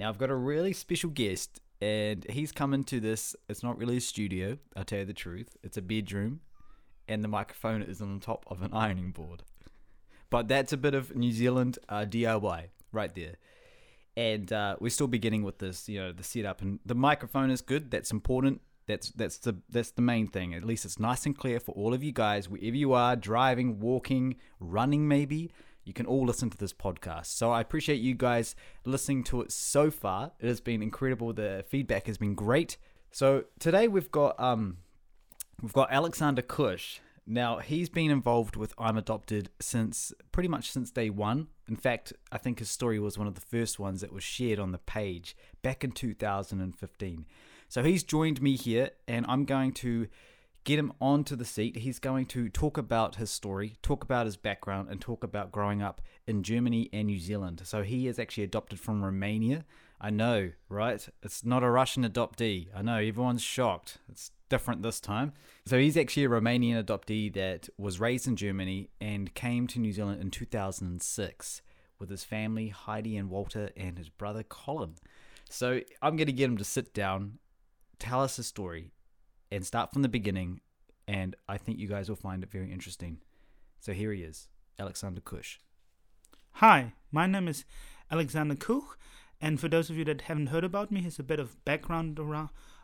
Now, I've got a really special guest, and he's coming to this. It's not really a studio, I'll tell you the truth. It's a bedroom, and the microphone is on the top of an ironing board. But that's a bit of New Zealand uh, DIY right there. And uh, we're still beginning with this, you know, the setup, and the microphone is good. That's important. That's that's the that's the main thing. At least it's nice and clear for all of you guys, wherever you are, driving, walking, running, maybe. You can all listen to this podcast. So I appreciate you guys listening to it so far. It has been incredible. The feedback has been great. So today we've got um we've got Alexander Kush. Now he's been involved with I'm Adopted since pretty much since day one. In fact, I think his story was one of the first ones that was shared on the page back in 2015. So he's joined me here, and I'm going to get him onto the seat. He's going to talk about his story, talk about his background, and talk about growing up in Germany and New Zealand. So he is actually adopted from Romania. I know, right? It's not a Russian adoptee. I know, everyone's shocked. It's different this time. So he's actually a Romanian adoptee that was raised in Germany and came to New Zealand in 2006 with his family, Heidi and Walter, and his brother Colin. So I'm going to get him to sit down tell us his story and start from the beginning. And I think you guys will find it very interesting. So here he is, Alexander Kush. Hi, my name is Alexander Kuch, and for those of you that haven't heard about me, here's a bit of background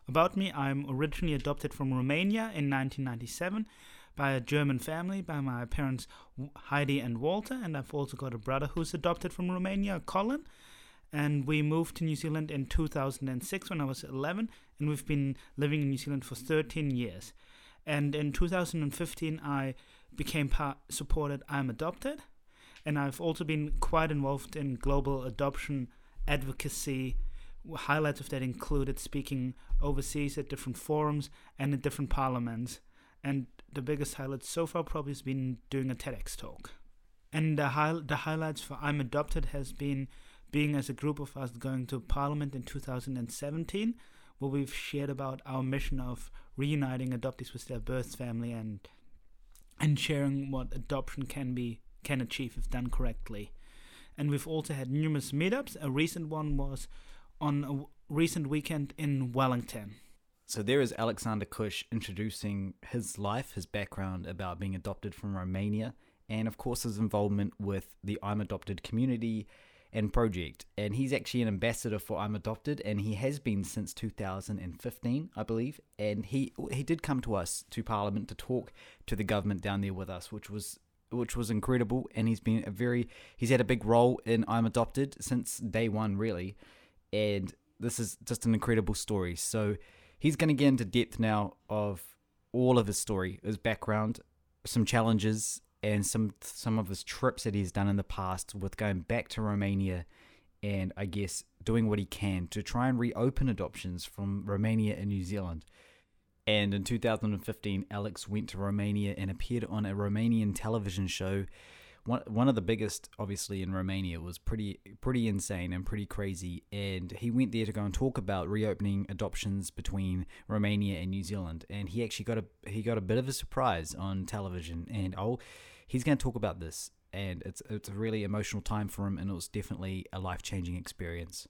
about me. I'm originally adopted from Romania in 1997 by a German family, by my parents Heidi and Walter, and I've also got a brother who's adopted from Romania, Colin and we moved to New Zealand in 2006 when I was 11, and we've been living in New Zealand for 13 years. And in 2015, I became part, supported I'm Adopted, and I've also been quite involved in global adoption advocacy. Highlights of that included speaking overseas at different forums and in different parliaments. And the biggest highlight so far probably has been doing a TEDx talk. And the, high, the highlights for I'm Adopted has been being as a group of us going to Parliament in 2017, where we've shared about our mission of reuniting adoptees with their birth family and and sharing what adoption can be can achieve if done correctly. And we've also had numerous meetups. A recent one was on a recent weekend in Wellington. So there is Alexander Kush introducing his life, his background about being adopted from Romania, and of course his involvement with the I'm Adopted community and project. And he's actually an ambassador for I'm Adopted, and he has been since 2015, I believe. And he he did come to us to Parliament to talk to the government down there with us, which was which was incredible. And he's been a very he's had a big role in I'm Adopted since day one, really. And this is just an incredible story. So he's going to get into depth now of all of his story, his background, some challenges, and some some of his trips that he's done in the past with going back to Romania and I guess doing what he can to try and reopen adoptions from Romania and New Zealand. And in 2015, Alex went to Romania and appeared on a Romanian television show. One, one of the biggest, obviously, in Romania was pretty pretty insane and pretty crazy. And he went there to go and talk about reopening adoptions between Romania and New Zealand. And he actually got a he got a bit of a surprise on television. And I'll he's going to talk about this, and it's it's a really emotional time for him, and it was definitely a life changing experience.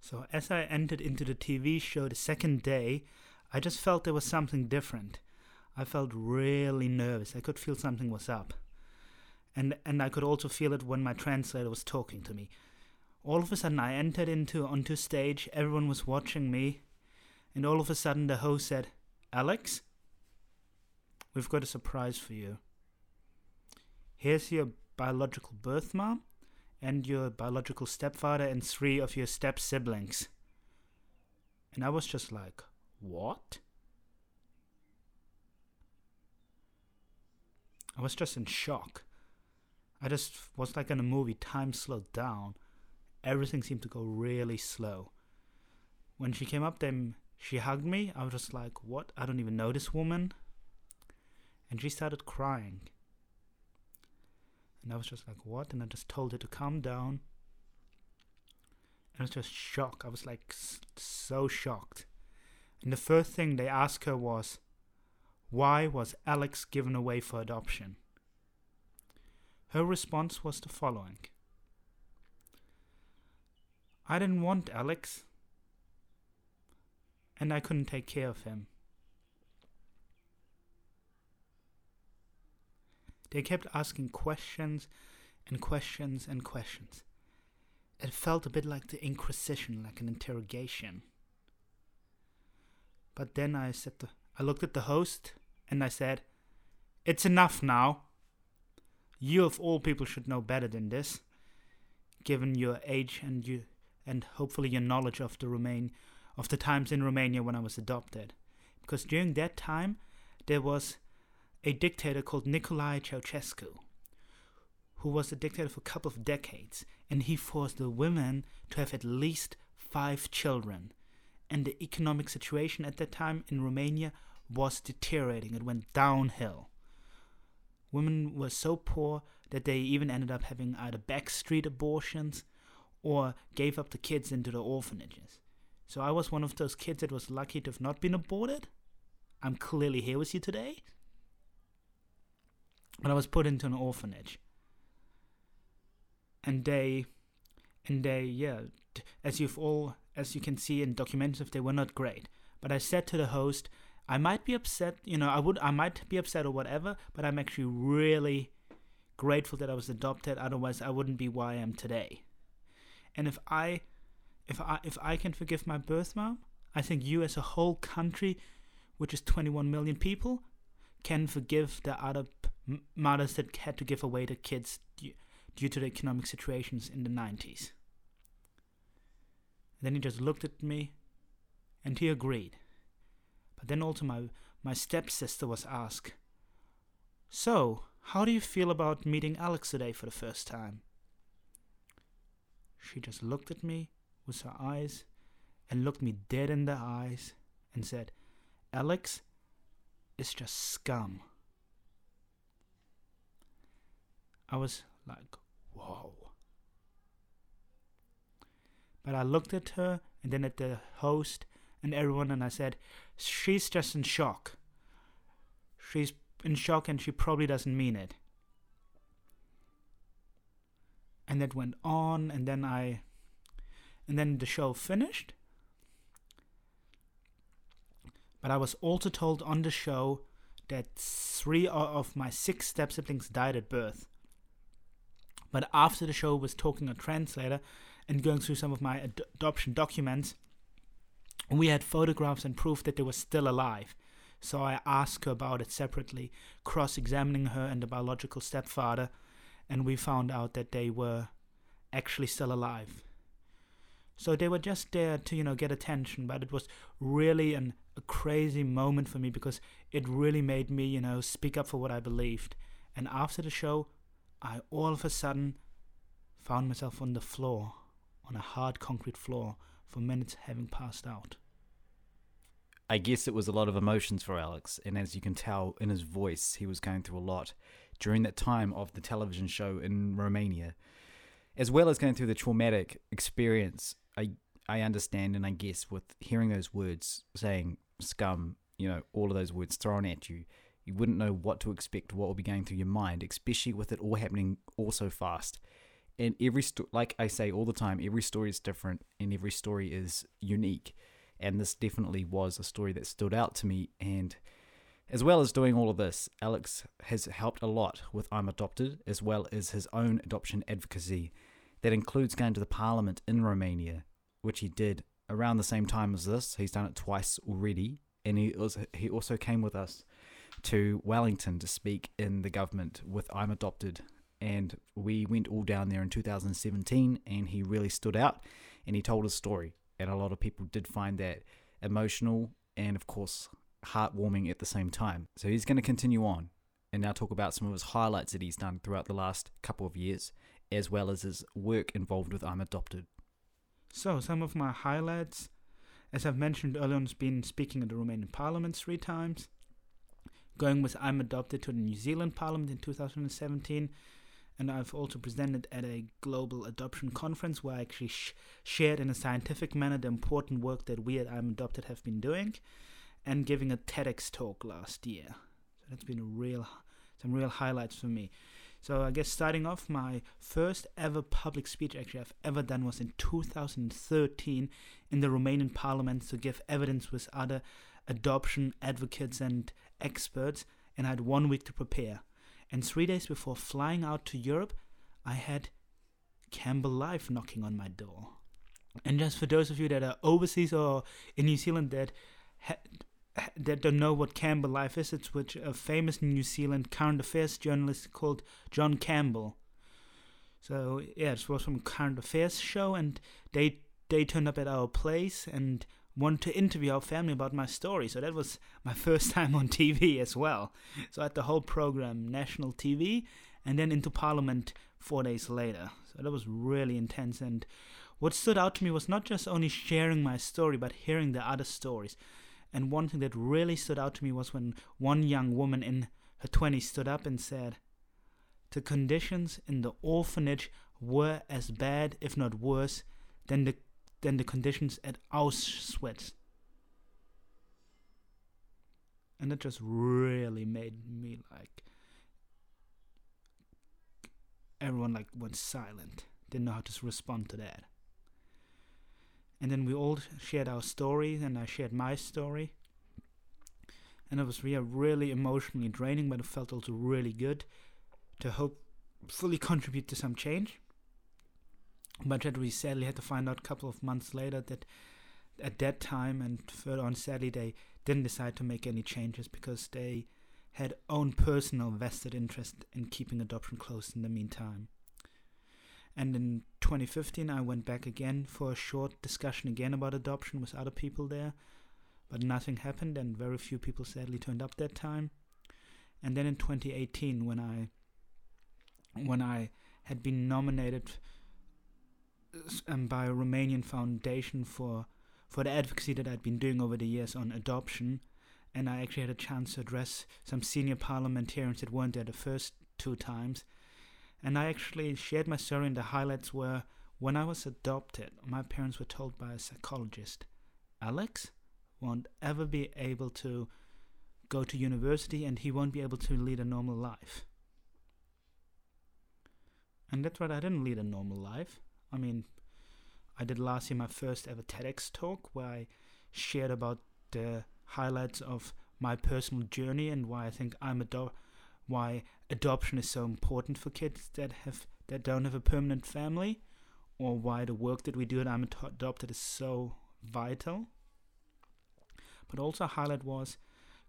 So as I entered into the TV show the second day, I just felt there was something different. I felt really nervous. I could feel something was up. And and I could also feel it when my translator was talking to me. All of a sudden I entered into onto stage, everyone was watching me, and all of a sudden the host said, Alex, we've got a surprise for you. Here's your biological birth mom and your biological stepfather and three of your step siblings. And I was just like, what? I was just in shock. I just was like in a movie, time slowed down. Everything seemed to go really slow. When she came up, then she hugged me. I was just like, what? I don't even know this woman. And she started crying. And I was just like, what? And I just told her to calm down. And I was just shocked. I was like so shocked. And the first thing they asked her was, why was Alex given away for adoption? Her response was the following I didn't want Alex, and I couldn't take care of him. They kept asking questions and questions and questions. It felt a bit like the Inquisition, like an interrogation. But then I said, to, I looked at the host and I said, "It's enough now. You of all people should know better than this, given your age and you and hopefully your knowledge of the Romain of the times in Romania when I was adopted. Because during that time there was a dictator called Nicolae Ceausescu, who was a dictator for a couple of decades, and he forced the women to have at least five children. And the economic situation at that time in Romania was deteriorating. It went downhill. Women were so poor that they even ended up having either backstreet abortions or gave up the kids into the orphanages. So I was one of those kids that was lucky to have not been aborted. I'm clearly here with you today. But I was put into an orphanage. And they, and they, yeah, as you've all, as you can see in documentaries, they were not great. But I said to the host, I might be upset, you know, I would, I might be upset or whatever, but I'm actually really grateful that I was adopted. Otherwise, I wouldn't be where I am today. And if I, if I, if I can forgive my birth mom, I think you as a whole country, which is 21 million people, can forgive the other mothers that had to give away their kids due, to the economic situations in the 90s. And then he just looked at me, and he agreed. But then also my my stepsister was asked, "So, how do you feel about meeting Alex today for the first time?" She just looked at me with her eyes and looked me dead in the eyes and said, Alex is just scum. I was like, whoa. But I looked at her and then at the host and everyone and I said, she's just in shock. She's in shock and she probably doesn't mean it and that went on and then i and then the show finished but i was also told on the show that three of my six step siblings died at birth but after the show was talking a translator and going through some of my ad- adoption documents we had photographs and proof that they were still alive so i asked her about it separately cross-examining her and the biological stepfather and we found out that they were actually still alive. So they were just there to, you know, get attention, but it was really an, a crazy moment for me because it really made me, you know, speak up for what I believed. And after the show, I all of a sudden found myself on the floor, on a hard concrete floor, for minutes having passed out. I guess it was a lot of emotions for Alex, and as you can tell in his voice, he was going through a lot during that time of the television show in Romania, as well as going through the traumatic experience. I I understand and I guess with hearing those words saying scum, you know, all of those words thrown at you, you wouldn't know what to expect, what will be going through your mind, especially with it all happening all so fast. And every sto- like I say all the time, every story is different and every story is unique. And this definitely was a story that stood out to me and as well as doing all of this, Alex has helped a lot with I'm Adopted, as well as his own adoption advocacy. That includes going to the parliament in Romania, which he did around the same time as this. He's done it twice already, and he also, he also came with us to Wellington to speak in the government with I'm Adopted. And we went all down there in 2017, and he really stood out and he told his story. And a lot of people did find that emotional and, of course, heartwarming at the same time. So he's going to continue on and now talk about some of his highlights that he's done throughout the last couple of years, as well as his work involved with I'm Adopted. So, some of my highlights, as I've mentioned earlier has been speaking at the Romanian Parliament three times, going with I'm Adopted to the New Zealand Parliament in 2017, and I've also presented at a global adoption conference where I actually sh- shared in a scientific manner the important work that we at I'm Adopted have been doing and giving a TEDx talk last year. So that's been a real, some real highlights for me. So I guess starting off, my first ever public speech actually I've ever done was in 2013 in the Romanian Parliament to give evidence with other adoption advocates and experts, and I had one week to prepare. And three days before flying out to Europe, I had Campbell Live knocking on my door. And just for those of you that are overseas or in New Zealand that ha- that don't know what Campbell Live is, it's which a famous New Zealand current affairs journalist called John Campbell. So yeah, it was from current affairs show, and they they turned up at our place and wanted to interview our family about my story. So that was my first time on TV as well. So I had the whole program, national TV, and then into Parliament four days later. So that was really intense. And what stood out to me was not just only sharing my story, but hearing the other stories. And one thing that really stood out to me was when one young woman in her 20s stood up and said, The conditions in the orphanage were as bad, if not worse, than the, than the conditions at Auschwitz. And that just really made me like. Everyone like went silent, didn't know how to respond to that and then we all shared our stories and i shared my story and it was really, really emotionally draining but it felt also really good to hope fully contribute to some change but that we sadly had to find out a couple of months later that at that time and further on sadly they didn't decide to make any changes because they had own personal vested interest in keeping adoption closed in the meantime and in 2015, I went back again for a short discussion again about adoption with other people there, but nothing happened, and very few people sadly turned up that time. And then in 2018, when I when I had been nominated um, by a Romanian foundation for for the advocacy that I'd been doing over the years on adoption, and I actually had a chance to address some senior parliamentarians that weren't there the first two times and I actually shared my story in the highlights where when I was adopted, my parents were told by a psychologist, Alex won't ever be able to go to university and he won't be able to lead a normal life. And that's right, I didn't lead a normal life. I mean, I did last year my first ever TEDx talk where I shared about the highlights of my personal journey and why I think I'm a why adoption is so important for kids that have that don't have a permanent family, or why the work that we do at I'm Adopted is so vital. But also a highlight was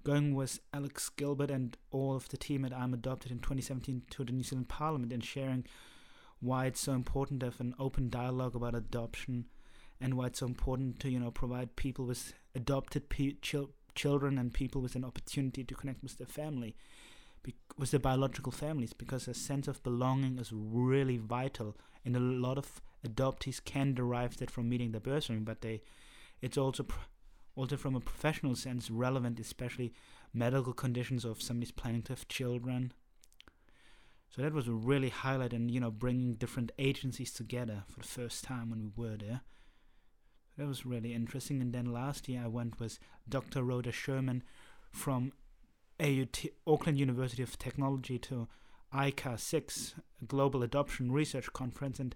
going with Alex Gilbert and all of the team at I'm Adopted in 2017 to the New Zealand Parliament and sharing why it's so important to have an open dialogue about adoption and why it's so important to you know provide people with adopted pe- chil- children and people with an opportunity to connect with their family with their biological families because a sense of belonging is really vital. And a lot of adoptees can derive that from meeting the bursary but they it's also pr- also from a professional sense relevant especially medical conditions of somebody's planning to have children so that was a really highlight and you know bringing different agencies together for the first time when we were there. That was really interesting. And then last year i went with dr rhoda Scherman from AUT, Auckland University of Technology to ICA 6, Global Adoption Research Conference, and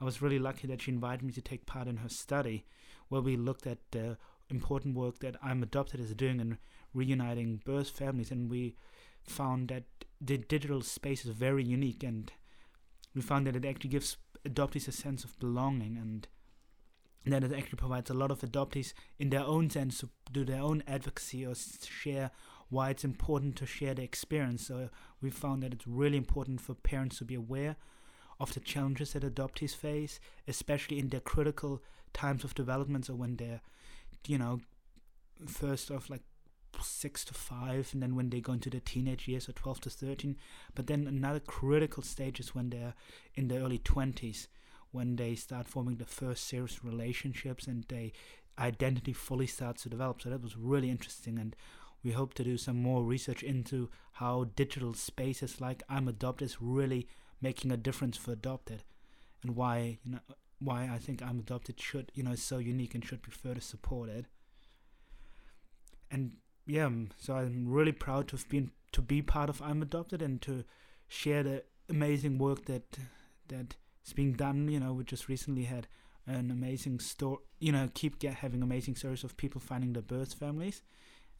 I was really lucky that she invited me to take part in her study, where we looked at the important work that I'm Adopted is doing in reuniting birth families, and we found that the digital space is very unique, and we found that it actually gives adoptees a sense of belonging, and that it actually provides a lot of adoptees in their own sense to do their own advocacy or share why it's important to share the experience. So we found that it's really important for parents to be aware of the challenges that adoptees face, especially in their critical times of development. So when they're, you know, first off like six to five, and then when they go into the teenage years, so 12 to 13. But then another critical stage is when they're in the early 20s, when they start forming the first serious relationships and they identity fully starts to develop. So that was really interesting. And we hope to do some more research into how digital spaces like I'm Adopted is really making a difference for adopted, and why you know why I think I'm Adopted should you know is so unique and should be further supported. And yeah, um, so I'm really proud to have been to be part of I'm Adopted and to share the amazing work that that's being done. You know, we just recently had an amazing story. You know, keep get, having amazing stories of people finding their birth families,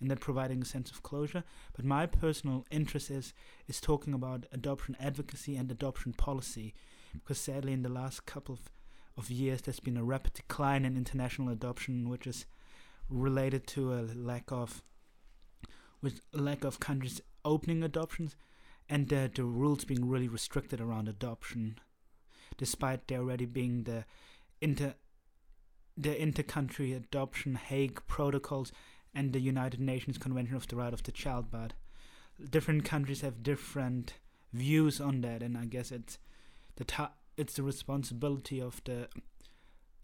and then providing a sense of closure. But my personal interest is is talking about adoption advocacy and adoption policy, because sadly, in the last couple of of years, there's been a rapid decline in international adoption, which is related to a lack of with lack of countries opening adoptions and uh, the rules being really restricted around adoption, despite there already being the inter the inter-country adoption Hague protocols and the United Nations Convention of the Right of the Child. But different countries have different views on that, and I guess it's the ta- it's the responsibility of the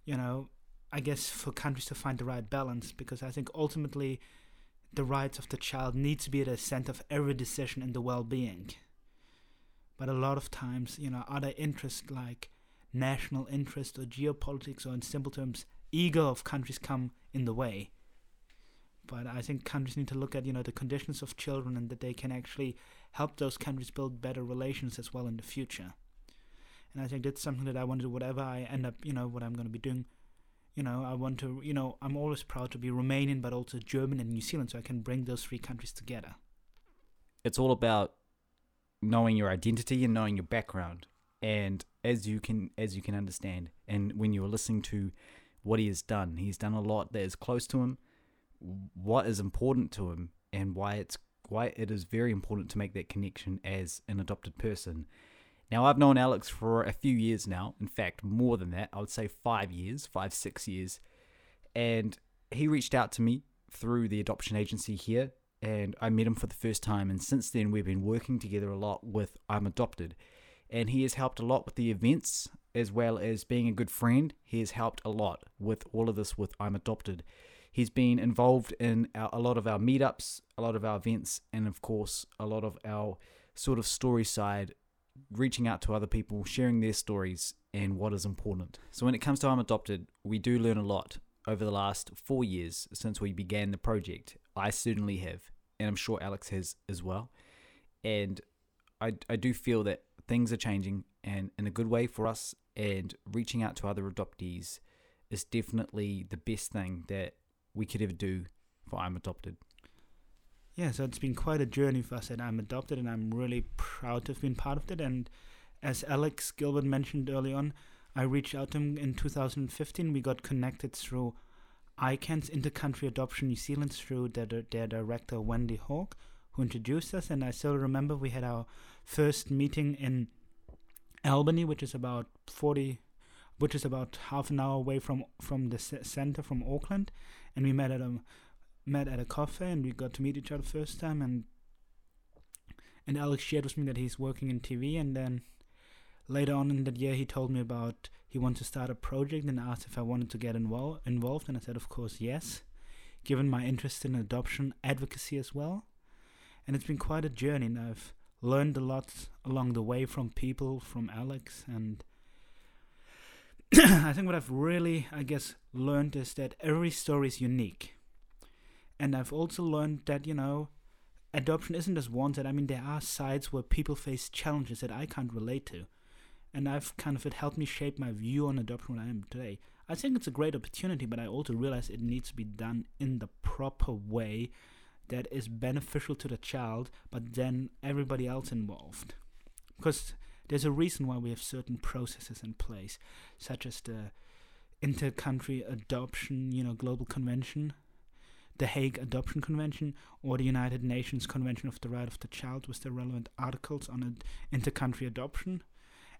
you know I guess for countries to find the right balance because I think ultimately the rights of the child need to be at the center of every decision in the well-being. But a lot of times, you know, other interests like national interest or geopolitics, or in simple terms, ego of countries come in the way. But I think countries need to look at, you know, the conditions of children and that they can actually help those countries build better relations as well in the future. And I think that's something that I want to do, whatever I end up, you know, what I'm going to be doing you know, I want to, you know, I'm always proud to be Romanian, but also German and New Zealand, so I can bring those three countries together. It's all about knowing your identity and knowing your background. And as you can, as you can understand, and when you're listening to what he has done, he's done a lot that is close to him, what is important to him, and why it's why it is very important to make that connection as an adopted person now, I've known Alex for a few years now. In fact, more than that. I would say five years, five, six years. And he reached out to me through the adoption agency here, and I met him for the first time. And since then, we've been working together a lot with I'm Adopted. And he has helped a lot with the events as well as being a good friend. He has helped a lot with all of this with I'm Adopted. He's been involved in our, a lot of our meetups, a lot of our events, and of course, a lot of our sort of story side reaching out to other people, sharing their stories, and what is important. So, when it comes to I'm Adopted, we do learn a lot over the last four years since we began the project. I certainly have, and I'm sure Alex has as well. And I, I do feel that things are changing and in a good way for us, and reaching out to other adoptees is definitely the best thing that we could ever do for I'm Adopted yeah, so it's been quite a journey for us, and I'm adopted, and I'm really proud to have been part of it. And as Alex Gilbert mentioned early on, I reached out to him in 2015. We got connected through ICANZ Intercountry Adoption New Zealand through their, their director, Wendy Hawk, who introduced us. And I still remember we had our first meeting in Albany, which is about 40, which is about half an hour away from, from the center from Auckland. And we met at a met at a cafe and we got to meet each other first time and and Alex shared with me that he's working in TV and then later on in that year he told me about he wanted to start a project and asked if I wanted to get involved involved and I said of course yes given my interest in adoption advocacy as well. And it's been quite a journey and I've learned a lot along the way from people from Alex and I think what I've really I guess learned is that every story is unique and I've also learned that, you know, adoption isn't as wanted. I mean, there are sides where people face challenges that I can't relate to. And I've kind of, it helped me shape my view on adoption where I am today. I think it's a great opportunity, but I also realize it needs to be done in the proper way that is beneficial to the child, but then everybody else involved. Because there's a reason why we have certain processes in place, such as the inter-country adoption, you know, global convention the Hague Adoption Convention or the United Nations Convention of the Right of the Child with the relevant articles on inter-country adoption.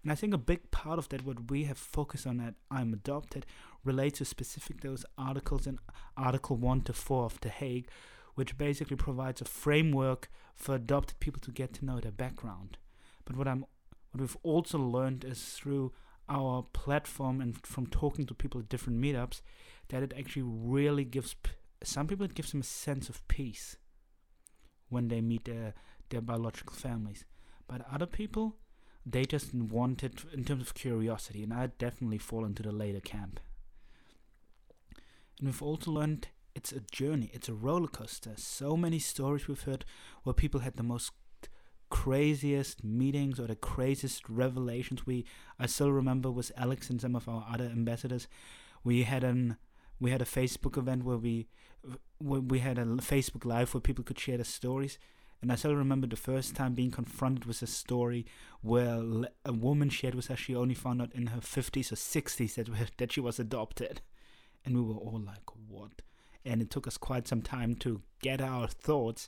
And I think a big part of that, what we have focused on at I'm Adopted, relates to specific those articles in Article 1 to 4 of The Hague, which basically provides a framework for adopted people to get to know their background. But what I'm what we've also learned is through our platform and from talking to people at different meetups that it actually really gives p- some people it gives them a sense of peace when they meet their their biological families, but other people they just want it in terms of curiosity, and I definitely fall into the later camp. And we've also learned it's a journey, it's a roller coaster. So many stories we've heard where people had the most craziest meetings or the craziest revelations. We I still remember with Alex and some of our other ambassadors, we had an we had a Facebook event where we where we had a Facebook live where people could share their stories. And I still remember the first time being confronted with a story where a woman shared with us she only found out in her 50s or 60s that, that she was adopted. And we were all like, what? And it took us quite some time to get our thoughts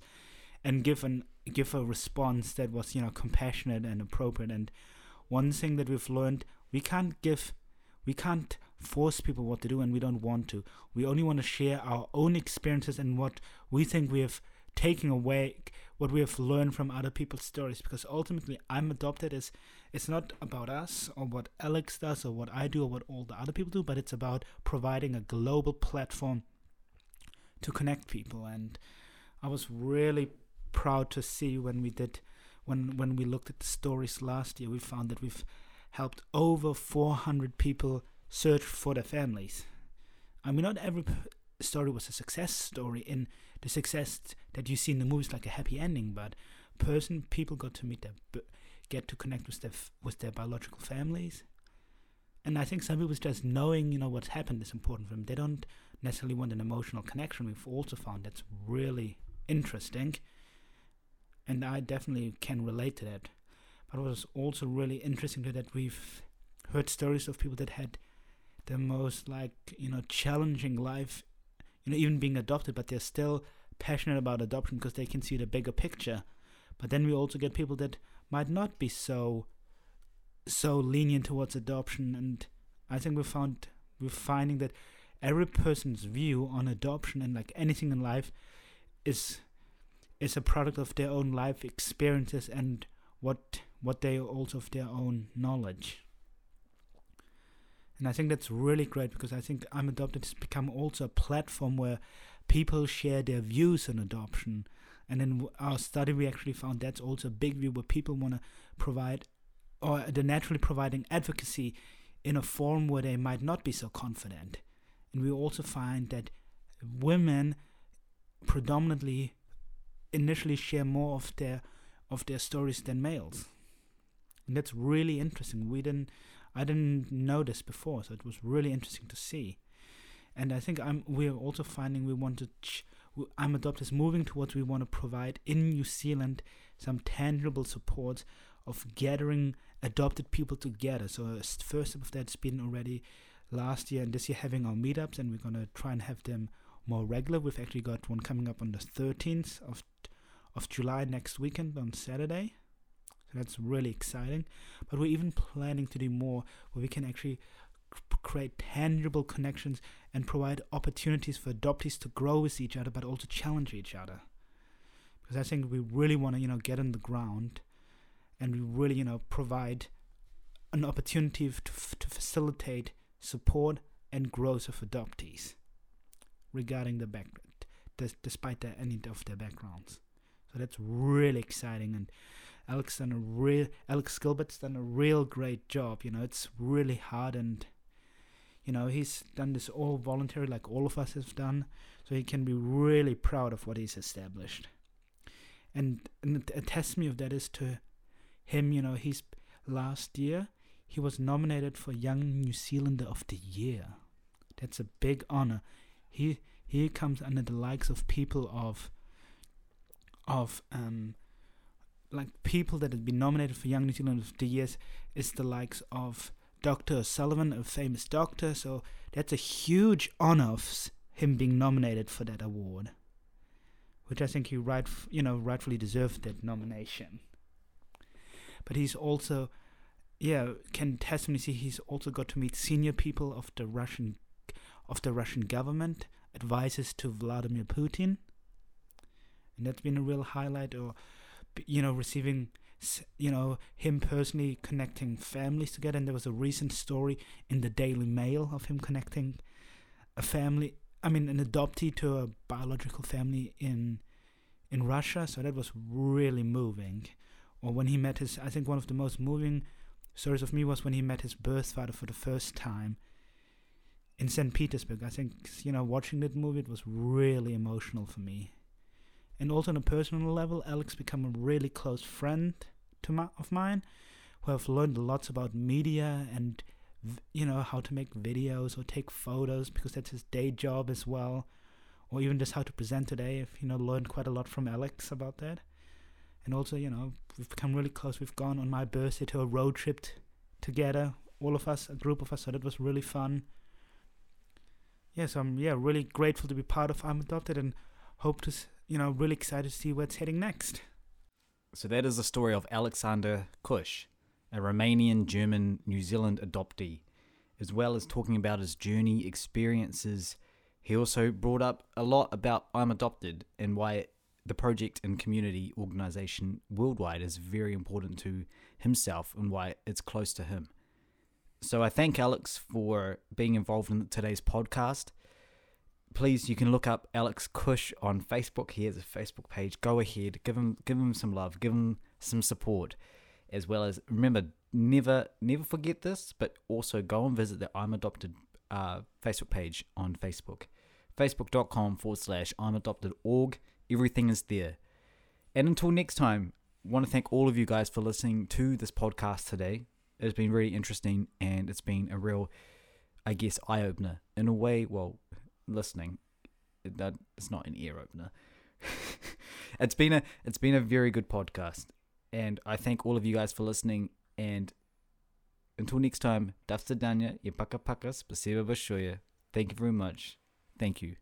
and give an give a response that was you know compassionate and appropriate and one thing that we've learned we can't give we can't force people what to do and we don't want to. We only want to share our own experiences and what we think we have taken away what we have learned from other people's stories. Because ultimately i'm adopted as it's not about us or what alex does or what i do or what all the other people do but it's about providing a global platform to connect people. And i was really proud to see when we did when when we looked at the stories last year we found that we've helped over 400 people search for their families. I mean not every story was a success story in the success that you see in the movies like a happy ending but person people got to meet their get to connect with their with their biological families. And i think some people just knowing you know what's happened is important for them. They don't necessarily want an emotional connection. We've also found that's really interesting and I definitely can relate to that. But it was also really interesting to that we've heard stories of people that had the most like you know challenging life, you know, even being adopted, but they're still passionate about adoption because they can see the bigger picture. But then we also get people that might not be so so lenient towards adoption, and I think we found we're finding that every person's view on adoption and like anything in life is is a product of their own life experiences and what what they also of their own knowledge. And I think that's really great because I think I'm Adopted has become also a platform where people share their views on adoption. And in our study, we actually found that's also a big view where people want to provide, or they're naturally providing advocacy in a form where they might not be so confident. And we also find that women predominantly initially share more of their of their stories than males. And that's really interesting. We didn't I didn't know this before, so it was really interesting to see. And I think I'm we're also finding we want to ch- I'm adopters moving towards we want to provide in New Zealand some tangible support of gathering adopted people together. So uh, first step of that's been already last year and this year having our meetups and we're gonna try and have them more regular. We've actually got one coming up on the 13th of of July next weekend on Saturday. That's really exciting. But we're even planning to do more where we can actually create tangible connections and provide opportunities for adoptees to grow with each other but also challenge each other. Because I think we really want to, you know, get on the ground and we really, you know, provide an opportunity to, f- to facilitate support and growth of adoptees regarding the back, despite the, any of their backgrounds. So that's really exciting. And Alex done a real Alex Gilbert's done a real great job. You know, it's really hard and you know, he's done this all voluntary like all of us have done. So he can be really proud of what he's established. And, and a testimony of that is to him, you know, he's last year he was nominated for Young New Zealander of the Year. That's a big honor. He he comes under the likes of people of of um, like people that have been nominated for Young New Zealand of the Years is the likes of Dr. Sullivan, a famous doctor. So that's a huge honor of him being nominated for that award, which I think he right, you know, rightfully deserved that nomination. But he's also, yeah, can testimony see he's also got to meet senior people of the Russian, of the Russian government, advisors to Vladimir Putin and that's been a real highlight or you know receiving you know him personally connecting families together. And there was a recent story in the daily mail of him connecting a family i mean an adoptee to a biological family in in russia. So that was really moving. Or when he met his i think one of the most moving stories of me was when he met his birth father for the first time in st petersburg. I think you know watching that movie it was really emotional for me And also on a personal level, Alex become a really close friend to my, of mine, who have learned lots about media and you know how to make videos or take photos because that's his day job as well, or even just how to present today. I've you know learned quite a lot from Alex about that, and also you know we've become really close. We've gone on my birthday to a road trip t- together, all of us, a group of us. So that was really fun. Yeah, so I'm yeah really grateful to be part of I'm Adopted and hope to you know really excited to see where it's heading next. So that is the story of Alexander Kush, a Romanian German New Zealand adoptee, as well as talking about his journey, experiences. He also brought up a lot about I'm Adopted and why the project and community organization worldwide is very important to himself and why it's close to him. So I thank Alex for being involved in today's podcast. Please, you can look up Alex Kush on Facebook. He has a Facebook page. Go ahead, give him give him some love, give him some support, as well as remember never never forget this, but also go and visit the I'm Adopted uh, Facebook page on Facebook, facebook.com forward slash I'm Adopted org. Everything is there. And until next time, want to thank all of you guys for listening to this podcast today. It's been really interesting and it's been a real, I guess, eye opener in a way. Well, listening, that it's not an ear opener. it's been a it's been a very good podcast, and I thank all of you guys for listening. And until next time, Dafsadanya, Ipaka Paka, Spasiba Bashoya. Thank you very much. Thank you.